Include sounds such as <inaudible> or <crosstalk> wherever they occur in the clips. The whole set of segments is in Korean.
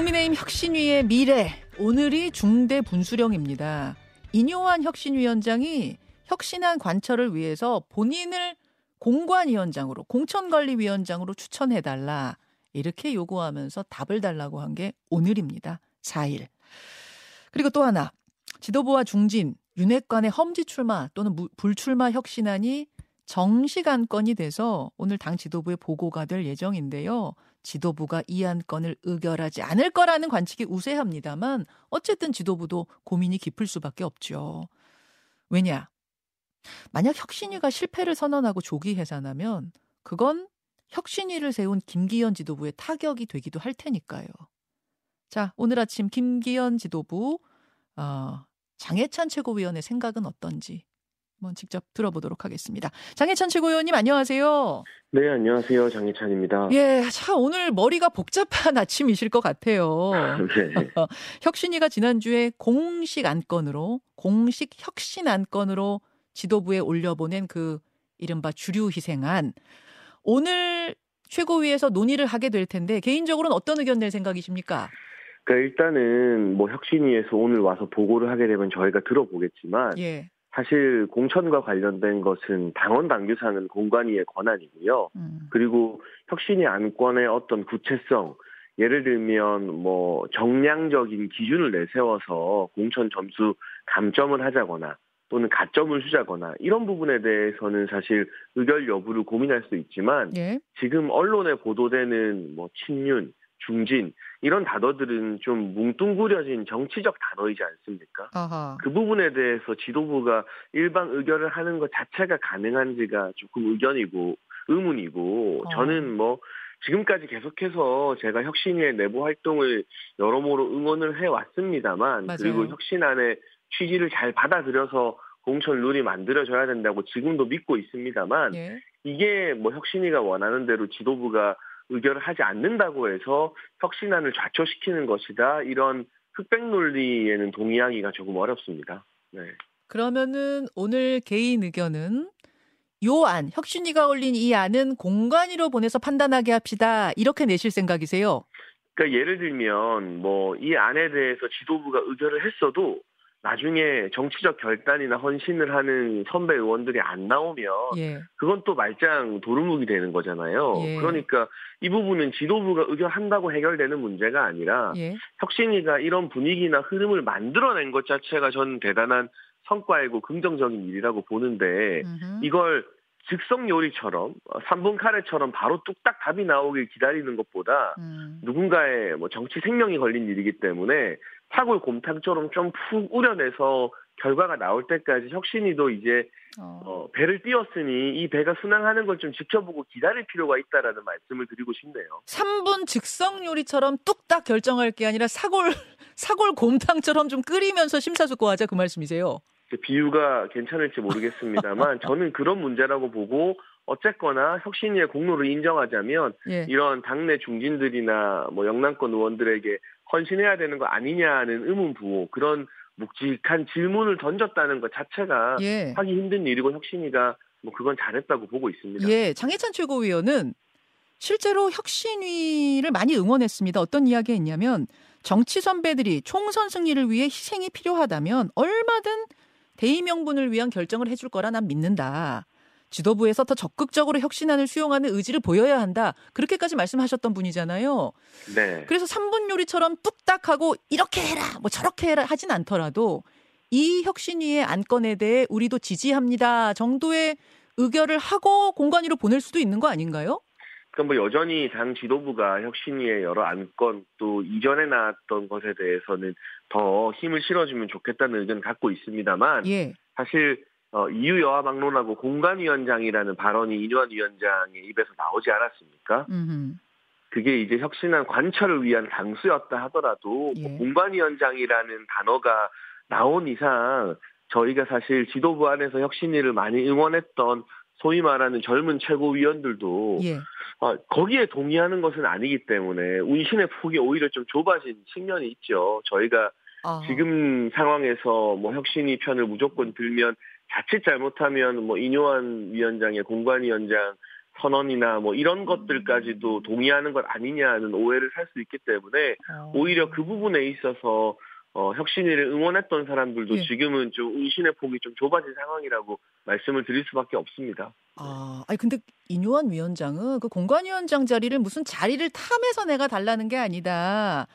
국민의힘 혁신위의 미래 오늘이 중대 분수령입니다. 인요한 혁신위원장이 혁신안 관철을 위해서 본인을 공관위원장으로 공천관리위원장으로 추천해달라 이렇게 요구하면서 답을 달라고 한 게 오늘입니다. 4일. 그리고 또 하나 지도부와 중진 윤핵관의 험지 출마 또는 불출마 혁신안이 정식 안건이 돼서 오늘 당 지도부에 보고가 될 예정인데요. 지도부가 이 안건을 의결하지 않을 거라는 관측이 우세합니다만 어쨌든 지도부도 고민이 깊을 수밖에 없죠. 왜냐? 만약 혁신위가 실패를 선언하고 조기 해산하면 그건 혁신위를 세운 김기현 지도부의 타격이 되기도 할 테니까요. 자, 오늘 아침 김기현 지도부 어, 장해찬 최고위원의 생각은 어떤지 한번 직접 들어보도록 하겠습니다. 장해찬 최고위원님 안녕하세요. 네, 안녕하세요. 장희찬입니다. 예, 자, 오늘 머리가 복잡한 <laughs> 아침이실 것 같아요. 네. <laughs> 혁신위가 지난주에 공식 안건으로, 공식 혁신 안건으로 지도부에 올려보낸 그 이른바 주류 희생안. 오늘 최고위에서 논의를 하게 될 텐데, 개인적으로는 어떤 의견 낼 생각이십니까? 그러니까 일단은 뭐 혁신위에서 오늘 와서 보고를 하게 되면 저희가 들어보겠지만, 예. 사실 공천과 관련된 것은 당원 당규상은 공관위의 권한이고요. 음. 그리고 혁신이 안건의 어떤 구체성, 예를 들면 뭐 정량적인 기준을 내세워서 공천 점수 감점을 하자거나 또는 가점을 주자거나 이런 부분에 대해서는 사실 의결 여부를 고민할 수 있지만 예. 지금 언론에 보도되는 뭐 친윤, 중진 이런 단어들은 좀 뭉뚱그려진 정치적 단어이지 않습니까? 아하. 그 부분에 대해서 지도부가 일반 의결을 하는 것 자체가 가능한지가 조금 의견이고 의문이고 어. 저는 뭐 지금까지 계속해서 제가 혁신위의 내부 활동을 여러모로 응원을 해 왔습니다만 그리고 혁신안의 취지를 잘 받아들여서 공천 룰이 만들어져야 된다고 지금도 믿고 있습니다만 예. 이게 뭐 혁신위가 원하는 대로 지도부가 의결을 하지 않는다고 해서 혁신안을 좌초시키는 것이다. 이런 흑백 논리에는 동의하기가 조금 어렵습니다. 네. 그러면은 오늘 개인 의견은 요 안, 혁신위가 올린 이 안은 공관위로 보내서 판단하게 합시다. 이렇게 내실 생각이세요? 그러니까 예를 들면 뭐 이 안에 대해서 지도부가 의결을 했어도 나중에 정치적 결단이나 헌신을 하는 선배 의원들이 안 나오면 예. 그건 또 말짱 도루묵이 되는 거잖아요. 예. 그러니까 이 부분은 지도부가 의결한다고 해결되는 문제가 아니라 예. 혁신이가 이런 분위기나 흐름을 만들어낸 것 자체가 저는 대단한 성과이고 긍정적인 일이라고 보는데 음흠. 이걸 즉석 요리처럼 3분 어, 카레처럼 바로 뚝딱 답이 나오길 기다리는 것보다 음. 누군가의 뭐 정치 생명이 걸린 일이기 때문에 사골 곰탕처럼 좀 푹 우려내서 결과가 나올 때까지 혁신이도 이제 어. 어, 배를 띄웠으니 이 배가 순항하는 걸 좀 지켜보고 기다릴 필요가 있다라는 말씀을 드리고 싶네요. 3분 즉석 요리처럼 뚝딱 결정할 게 아니라 사골 <laughs> 사골 곰탕처럼 좀 끓이면서 심사숙고하자 그 말씀이세요? 비유가 괜찮을지 모르겠습니다만 <laughs> 저는 그런 문제라고 보고 어쨌거나 혁신위의 공로를 인정하자면 예. 이런 당내 중진들이나 뭐 영남권 의원들에게 헌신해야 되는 거 아니냐는 의문 부호 그런 묵직한 질문을 던졌다는 것 자체가 예. 하기 힘든 일이고 혁신위가 뭐 그건 잘했다고 보고 있습니다. 예, 장혜찬 최고위원은 실제로 혁신위를 많이 응원했습니다. 어떤 이야기가 있냐면 정치 선배들이 총선 승리를 위해 희생이 필요하다면 얼마든 대의 명분을 위한 결정을 해줄 거라 난 믿는다. 지도부에서 더 적극적으로 혁신안을 수용하는 의지를 보여야 한다. 그렇게까지 말씀하셨던 분이잖아요. 네. 그래서 3분 요리처럼 뚝딱 하고 이렇게 해라, 뭐 저렇게 해라 하진 않더라도 이 혁신위의 안건에 대해 우리도 지지합니다 정도의 의결을 하고 공관위로 보낼 수도 있는 거 아닌가요? 그러니까 뭐 여전히 당 지도부가 혁신위의 여러 안건 또 이전에 나왔던 것에 대해서는 더 힘을 실어주면 좋겠다는 의견을 갖고 있습니다만 예. 사실 어, 이유 여하 막론하고 공간위원장이라는 발언이 이뇨한 위원장의 입에서 나오지 않았습니까? 음흠. 그게 이제 혁신한 관철을 위한 당수였다 하더라도 예. 뭐 공관위원장이라는 단어가 나온 이상 저희가 사실 지도부 안에서 혁신위를 많이 응원했던 소위 말하는 젊은 최고위원들도 예. 어, 거기에 동의하는 것은 아니기 때문에 운신의 폭이 오히려 좀 좁아진 측면이 있죠. 저희가 어. 지금 상황에서 뭐 혁신위 편을 무조건 들면 자칫 잘못하면 뭐 이뇨한 위원장의 공관위원장 선언이나 뭐 이런 것들까지도 동의하는 것 아니냐는 오해를 살 수 있기 때문에 어. 오히려 그 부분에 있어서 어, 혁신위를 응원했던 사람들도 예. 지금은 좀 의신의 폭이 좀 좁아진 상황이라고 말씀을 드릴 수밖에 없습니다. 아, 아니 근데 인요한 위원장은 그 공관위원장 자리를 무슨 자리를 탐해서 내가 달라는 게 아니다.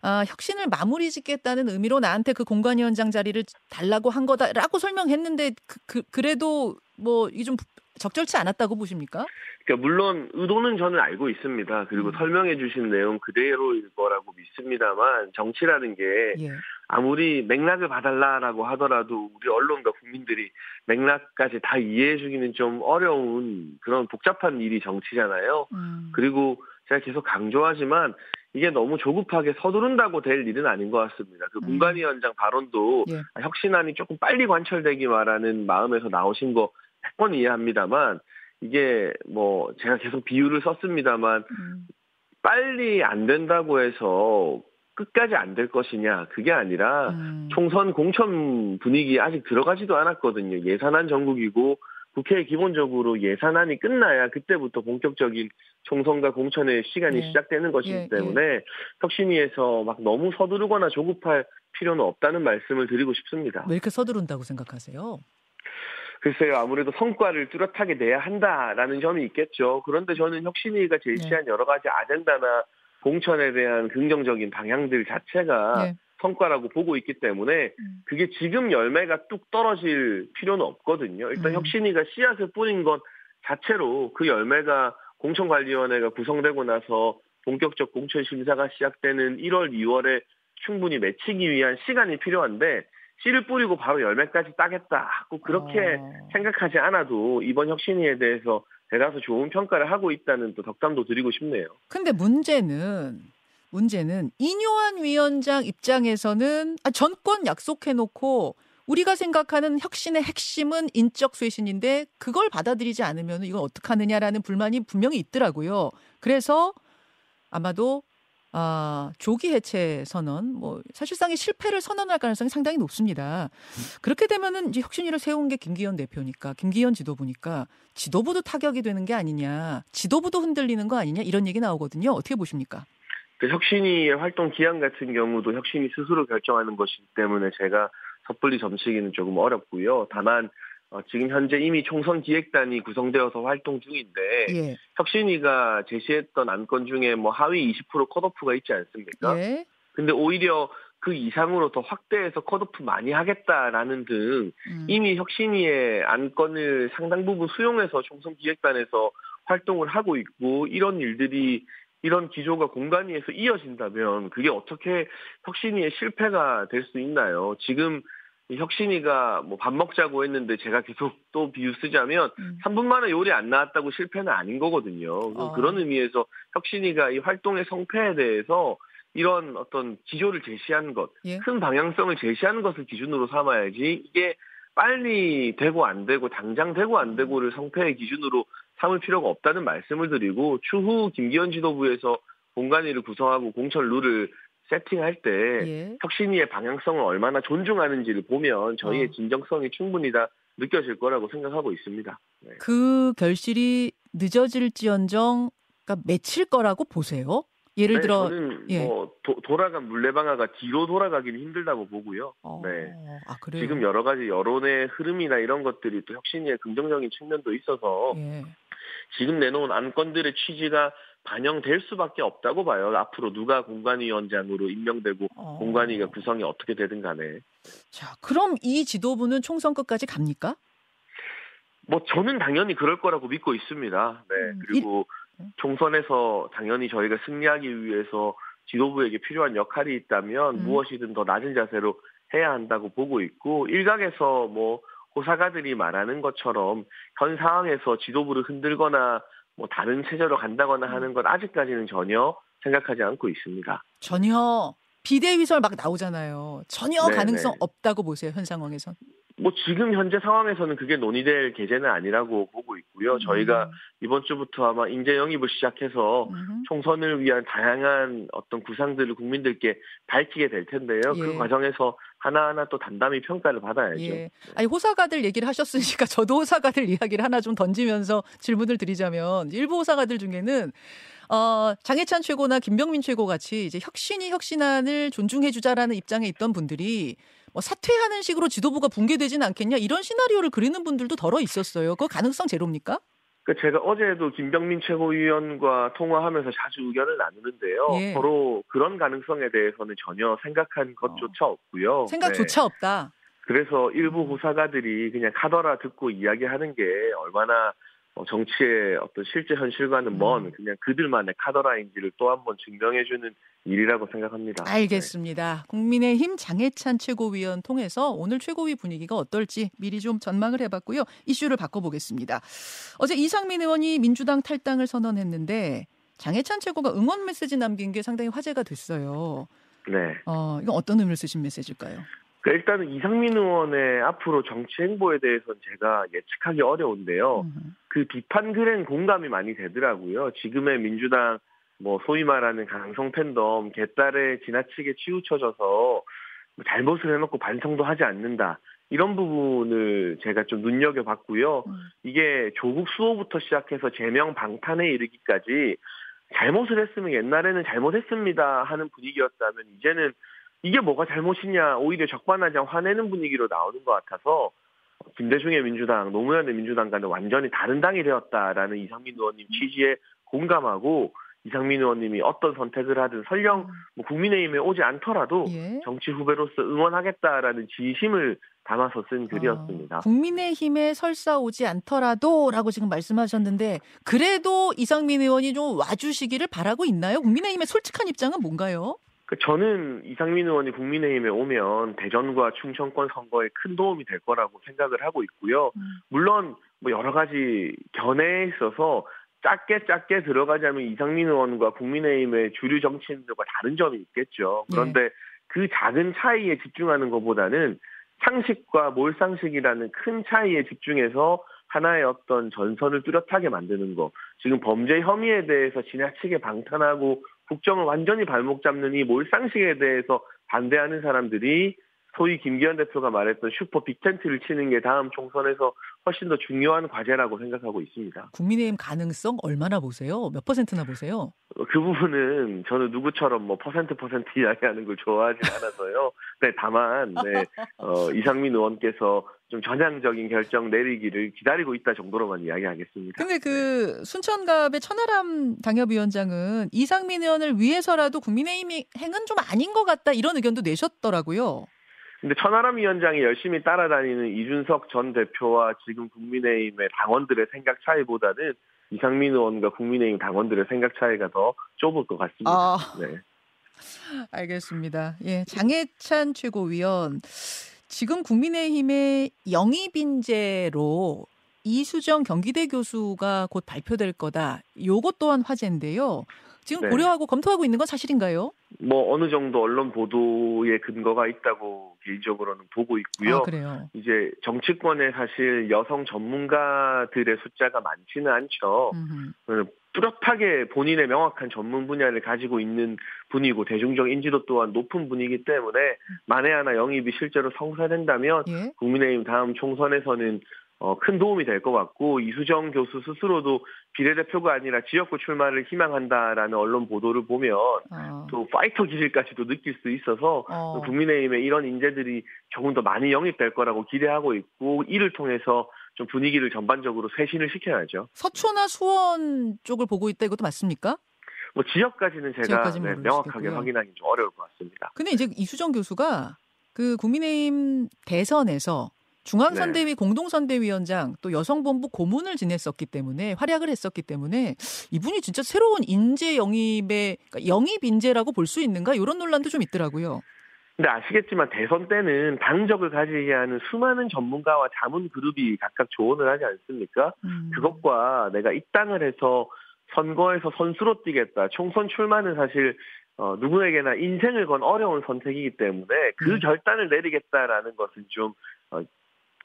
아, 혁신을 마무리 짓겠다는 의미로 나한테 그 공관위원장 자리를 달라고 한 거다라고 설명했는데 그, 그 그래도 뭐 이게 좀 적절치 않았다고 보십니까? 그러니까 물론 의도는 저는 알고 있습니다. 그리고 음. 설명해 주신 내용 그대로일 거라고 믿습니다만 정치라는 게 예. 아무리 맥락을 봐달라라고 하더라도 우리 언론과 국민들이 맥락까지 다 이해해 주기는 좀 어려운 그런 복잡한 일이 정치잖아요. 음. 그리고 제가 계속 강조하지만 이게 너무 조급하게 서두른다고 될 일은 아닌 것 같습니다. 그 음. 문관위원장 발언도 예. 혁신안이 조금 빨리 관철되기 바라는 마음에서 나오신 거 100번 이해합니다만 이게 뭐 제가 계속 비유를 썼습니다만 음. 빨리 안 된다고 해서 끝까지 안 될 것이냐 그게 아니라 음. 총선 공천 분위기 아직 들어가지도 않았거든요. 예산안 전국이고 국회에 기본적으로 예산안이 끝나야 그때부터 본격적인 총선과 공천의 시간이 네. 시작되는 것이기 예, 때문에 예. 혁신위에서 막 너무 서두르거나 조급할 필요는 없다는 말씀을 드리고 싶습니다. 왜 이렇게 서두른다고 생각하세요? 글쎄요, 아무래도 성과를 뚜렷하게 내야 한다라는 점이 있겠죠. 그런데 저는 혁신위가 제시한 네. 여러 가지 아젠다나 공천에 대한 긍정적인 방향들 자체가 네. 성과라고 보고 있기 때문에 음. 그게 지금 열매가 뚝 떨어질 필요는 없거든요. 일단 음. 혁신위가 씨앗을 뿌린 것 자체로 그 열매가 공천관리위원회가 구성되고 나서 본격적 공천 심사가 시작되는 1월, 2월에 충분히 맺히기 위한 시간이 필요한데 씨를 뿌리고 바로 열매까지 따겠다 하고 그렇게 어. 생각하지 않아도 이번 혁신위에 대해서 대다수 좋은 평가를 하고 있다는 또 덕담도 드리고 싶네요. 근데 문제는 문제는 이뇨한 위원장 입장에서는 아, 전권 약속해놓고 우리가 생각하는 혁신의 핵심은 인적 쇄신인데 그걸 받아들이지 않으면 이건 어떡하느냐라는 불만이 분명히 있더라고요. 그래서 아마도 아, 조기 해체 선언, 뭐, 사실상의 실패를 선언할 가능성이 상당히 높습니다. 그렇게 되면은 이제 혁신위를 세운 게 김기현 대표니까, 김기현 지도부니까, 지도부도 타격이 되는 게 아니냐, 지도부도 흔들리는 거 아니냐, 이런 얘기 나오거든요. 어떻게 보십니까? 그 혁신위의 활동 기한 같은 경우도 혁신이 스스로 결정하는 것이기 때문에 제가 섣불리 점치기는 조금 어렵고요. 다만, 어, 지금 현재 이미 총선 기획단이 구성되어서 활동 중인데 예. 혁신위가 제시했던 안건 중에 뭐 하위 20% 컷오프가 있지 않습니까? 예. 근데 오히려 그 이상으로 더 확대해서 컷오프 많이 하겠다라는 등 음. 이미 혁신위의 안건을 상당 부분 수용해서 총선 기획단에서 활동을 하고 있고 이런 일들이 이런 기조가 공간위에서 이어진다면 그게 어떻게 혁신위의 실패가 될 수 있나요? 지금 혁신이가 뭐 밥 먹자고 했는데 제가 계속 또 비유 쓰자면 음. 3분 만에 요리 안 나왔다고 실패는 아닌 거거든요. 어. 그런 의미에서 혁신이가 이 활동의 성패에 대해서 이런 어떤 기조를 제시한 것, 예? 큰 방향성을 제시하는 것을 기준으로 삼아야지 이게 빨리 되고 안 되고 당장 되고 안 되고를 성패의 기준으로 삼을 필요가 없다는 말씀을 드리고 추후 김기현 지도부에서 공간위를 구성하고 공천 룰을 세팅할 때 예. 혁신위의 방향성을 얼마나 존중하는지를 보면 저희의 어. 진정성이 충분히 다 느껴질 거라고 생각하고 있습니다. 네. 그 결실이 늦어질지언정 그러니까 맺힐 거라고 보세요? 예를 네, 들어 저는 예. 뭐 도, 돌아간 물레방아가 뒤로 돌아가기는 힘들다고 보고요. 어, 네. 아, 지금 여러 가지 여론의 흐름이나 이런 것들이 또 혁신위의 긍정적인 측면도 있어서 예. 지금 내놓은 안건들의 취지가 반영될 수밖에 없다고 봐요. 앞으로 누가 공관위원장으로 임명되고 어. 공관위가 구성이 어떻게 되든 간에. 자, 그럼 이 지도부는 총선 끝까지 갑니까? 뭐 저는 당연히 그럴 거라고 믿고 있습니다. 네. 음, 그리고 이... 총선에서 당연히 저희가 승리하기 위해서 지도부에게 필요한 역할이 있다면 음. 무엇이든 더 낮은 자세로 해야 한다고 보고 있고 일각에서 뭐 호사가들이 말하는 것처럼 현 상황에서 지도부를 흔들거나 뭐 다른 체제로 간다거나 음. 하는 건 아직까지는 전혀 생각하지 않고 있습니다. 전혀 비대위설 막 나오잖아요. 전혀 네네. 가능성 없다고 보세요 현 상황에선. 뭐 지금 현재 상황에서는 그게 논의될 계제는 아니라고 보고 있고요. 음. 저희가 이번 주부터 아마 인재 영입을 시작해서 음. 총선을 위한 다양한 어떤 구상들을 국민들께 밝히게 될 텐데요. 그 예. 그 과정에서 하나하나 또 담담히 평가를 받아야죠. 예. 네. 아니 호사가들 얘기를 하셨으니까 <laughs> 저도 호사가들 이야기를 하나 좀 던지면서 질문을 드리자면 일부 호사가들 중에는 어, 장해찬 최고나 김병민 최고 같이 이제 혁신이 혁신안을 존중해주자라는 입장에 있던 분들이 뭐 사퇴하는 식으로 지도부가 붕괴되진 않겠냐 이런 시나리오를 그리는 분들도 덜어 있었어요. 그 가능성 제로입니까? 그 제가 어제도 김병민 최고위원과 통화하면서 자주 의견을 나누는데요. 예. 서로 그런 가능성에 대해서는 전혀 생각한 것조차 없고요. 생각조차 네. 없다. 그래서 일부 후사가들이 그냥 카더라 듣고 이야기하는 게 얼마나 어, 정치의 어떤 실제 현실과는 먼 음. 그냥 그들만의 카더라인지를 또 한 번 증명해주는 일이라고 생각합니다. 알겠습니다. 네. 국민의힘 장해찬 최고위원 통해서 오늘 최고위 분위기가 어떨지 미리 좀 전망을 해봤고요. 이슈를 바꿔보겠습니다. 어제 이상민 의원이 민주당 탈당을 선언했는데 장해찬 최고가 응원 메시지 남긴 게 상당히 화제가 됐어요. 네. 어, 이건 어떤 의미를 쓰신 메시지일까요? 그러니까 일단은 이상민 의원의 앞으로 정치 행보에 대해서는 제가 예측하기 어려운데요. 음. 그 비판 글엔 공감이 많이 되더라고요. 지금의 민주당 뭐 소위 말하는 강성 팬덤 개딸에 지나치게 치우쳐져서 뭐 잘못을 해놓고 반성도 하지 않는다. 이런 부분을 제가 좀 눈여겨봤고요. 음. 이게 조국 수호부터 시작해서 제명 방탄에 이르기까지 잘못을 했으면 옛날에는 잘못했습니다 하는 분위기였다면 이제는 이게 뭐가 잘못이냐 오히려 적반하장 화내는 분위기로 나오는 것 같아서 김대중의 민주당, 노무현의 민주당과는 완전히 다른 당이 되었다라는 이상민 의원님 취지에 공감하고 이상민 의원님이 어떤 선택을 하든 설령 뭐 국민의힘에 오지 않더라도 예. 정치 후배로서 응원하겠다라는 지심을 담아서 쓴 글이었습니다. 어, 국민의힘에 설사 오지 않더라도라고 지금 말씀하셨는데 그래도 이상민 의원이 좀 와주시기를 바라고 있나요? 국민의힘의 솔직한 입장은 뭔가요? 그 저는 이상민 의원이 국민의힘에 오면 대전과 충청권 선거에 큰 도움이 될 거라고 생각을 하고 있고요. 음. 물론 뭐 여러 가지 견해에 있어서 작게 작게 들어가자면 이상민 의원과 국민의힘의 주류 정치인들과 다른 점이 있겠죠. 그런데 네. 그 작은 차이에 집중하는 것보다는 상식과 몰상식이라는 큰 차이에 집중해서 하나의 어떤 전선을 뚜렷하게 만드는 거. 지금 범죄 혐의에 대해서 지나치게 방탄하고 국정을 완전히 발목 잡는 이 몰상식에 대해서 반대하는 사람들이 소위 김기현 대표가 말했던 슈퍼 빅텐트를 치는 게 다음 총선에서 훨씬 더 중요한 과제라고 생각하고 있습니다. 국민의힘 가능성 얼마나 보세요? 몇 퍼센트나 보세요? 그 부분은 저는 누구처럼 뭐 퍼센트 퍼센트 <laughs> 이야기하는 걸 좋아하지 않아서요. 네, 다만 네, 어, 이상민 의원께서 좀 전향적인 결정 내리기를 기다리고 있다 정도로만 이야기하겠습니다. 근데 그 순천갑의 천하람 당협위원장은 이상민 의원을 위해서라도 국민의힘이 행은 좀 아닌 것 같다 이런 의견도 내셨더라고요. 근데 천하람 위원장이 열심히 따라다니는 이준석 전 대표와 지금 국민의힘의 당원들의 생각 차이보다는 이상민 의원과 국민의힘 당원들의 생각 차이가 더 좁을 것 같습니다. 아, 네. 알겠습니다. 예, 장해찬 최고위원 지금 국민의힘의 영입 인재로 이수정 경기대 교수가 곧 발표될 거다. 요것 또한 화제인데요. 지금 네. 고려하고 검토하고 있는 건 사실인가요? 뭐 어느 정도 언론 보도에 근거가 있다고 개인적으로는 보고 있고요. 아, 그래요. 이제 정치권에 사실 여성 전문가들의 숫자가 많지는 않죠. 음흠. 뚜렷하게 본인의 명확한 전문 분야를 가지고 있는 분이고 대중적 인지도 또한 높은 분이기 때문에 만에 하나 영입이 실제로 성사된다면 예? 국민의힘 다음 총선에서는 어, 큰 도움이 될 것 같고 이수정 교수 스스로도 비례대표가 아니라 지역구 출마를 희망한다라는 언론 보도를 보면 어. 또 파이터 기질까지도 느낄 수 있어서 어. 국민의힘에 이런 인재들이 조금 더 많이 영입될 거라고 기대하고 있고 이를 통해서 좀 분위기를 전반적으로 쇄신을 시켜야죠. 서초나 수원 쪽을 보고 있다 이것도 맞습니까? 뭐 지역까지는 제가 네, 명확하게 확인하기 좀 어려울 것 같습니다. 근데 이제 이수정 교수가 그 국민의힘 대선에서 중앙선대위 네. 공동선대위원장 또 여성본부 고문을 지냈었기 때문에 활약을 했었기 때문에 이분이 진짜 새로운 인재 영입의 그러니까 영입 인재라고 볼 수 있는가 이런 논란도 좀 있더라고요. 근데 아시겠지만 대선 때는 당적을 가지게 하는 수많은 전문가와 자문 그룹이 각각 조언을 하지 않습니까? 음. 그것과 내가 입당을 해서 선거에서 선수로 뛰겠다. 총선 출마는 사실 어, 누구에게나 인생을 건 어려운 선택이기 때문에 그 음. 결단을 내리겠다라는 것은 좀 어,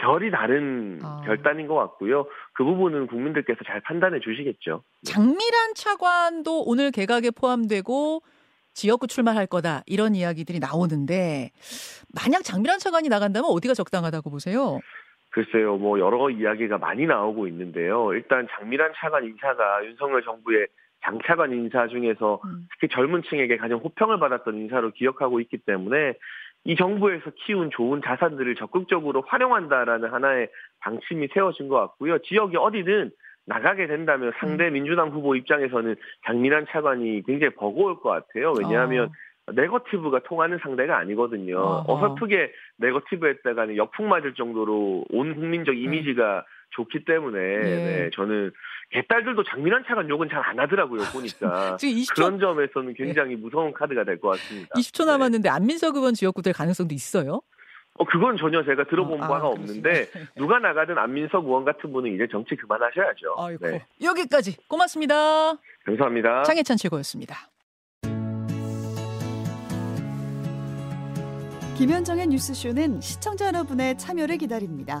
결이 다른 어. 결단인 것 같고요. 그 부분은 국민들께서 잘 판단해 주시겠죠. 장미란 차관도 오늘 개각에 포함되고 지역구 출마할 거다 이런 이야기들이 나오는데 만약 장미란 차관이 나간다면 어디가 적당하다고 보세요? 글쎄요, 뭐 여러 이야기가 많이 나오고 있는데요. 일단 장미란 차관 인사가 윤석열 정부의 장차관 인사 중에서 음. 특히 젊은 층에게 가장 호평을 받았던 인사로 기억하고 있기 때문에 이 정부에서 키운 좋은 자산들을 적극적으로 활용한다라는 하나의 방침이 세워진 것 같고요. 지역이 어디든 나가게 된다면 상대 음. 민주당 후보 입장에서는 장민환 차관이 굉장히 버거울 것 같아요. 왜냐하면 어. 네거티브가 통하는 상대가 아니거든요. 어허. 어설프게 네거티브 했다가는 역풍 맞을 정도로 온 국민적 네. 이미지가 음. 좋기 때문에 예. 네, 저는 개딸들도 장민환 차관 욕은 잘 안 하더라고요 보니까 <laughs> 지금 20초... 그런 점에서는 굉장히 예. 무서운 카드가 될 것 같습니다. 20초 남았는데 안민석 의원 지역구 될 가능성도 있어요? 어 그건 전혀 제가 들어본 아, 바가 아, 없는데 누가 나가든 안민석 의원 같은 분은 이제 정치 그만하셔야죠. 아이고. 네. 여기까지 고맙습니다. 감사합니다. 장혜찬 최고였습니다. 김현정의 뉴스쇼는 시청자 여러분의 참여를 기다립니다.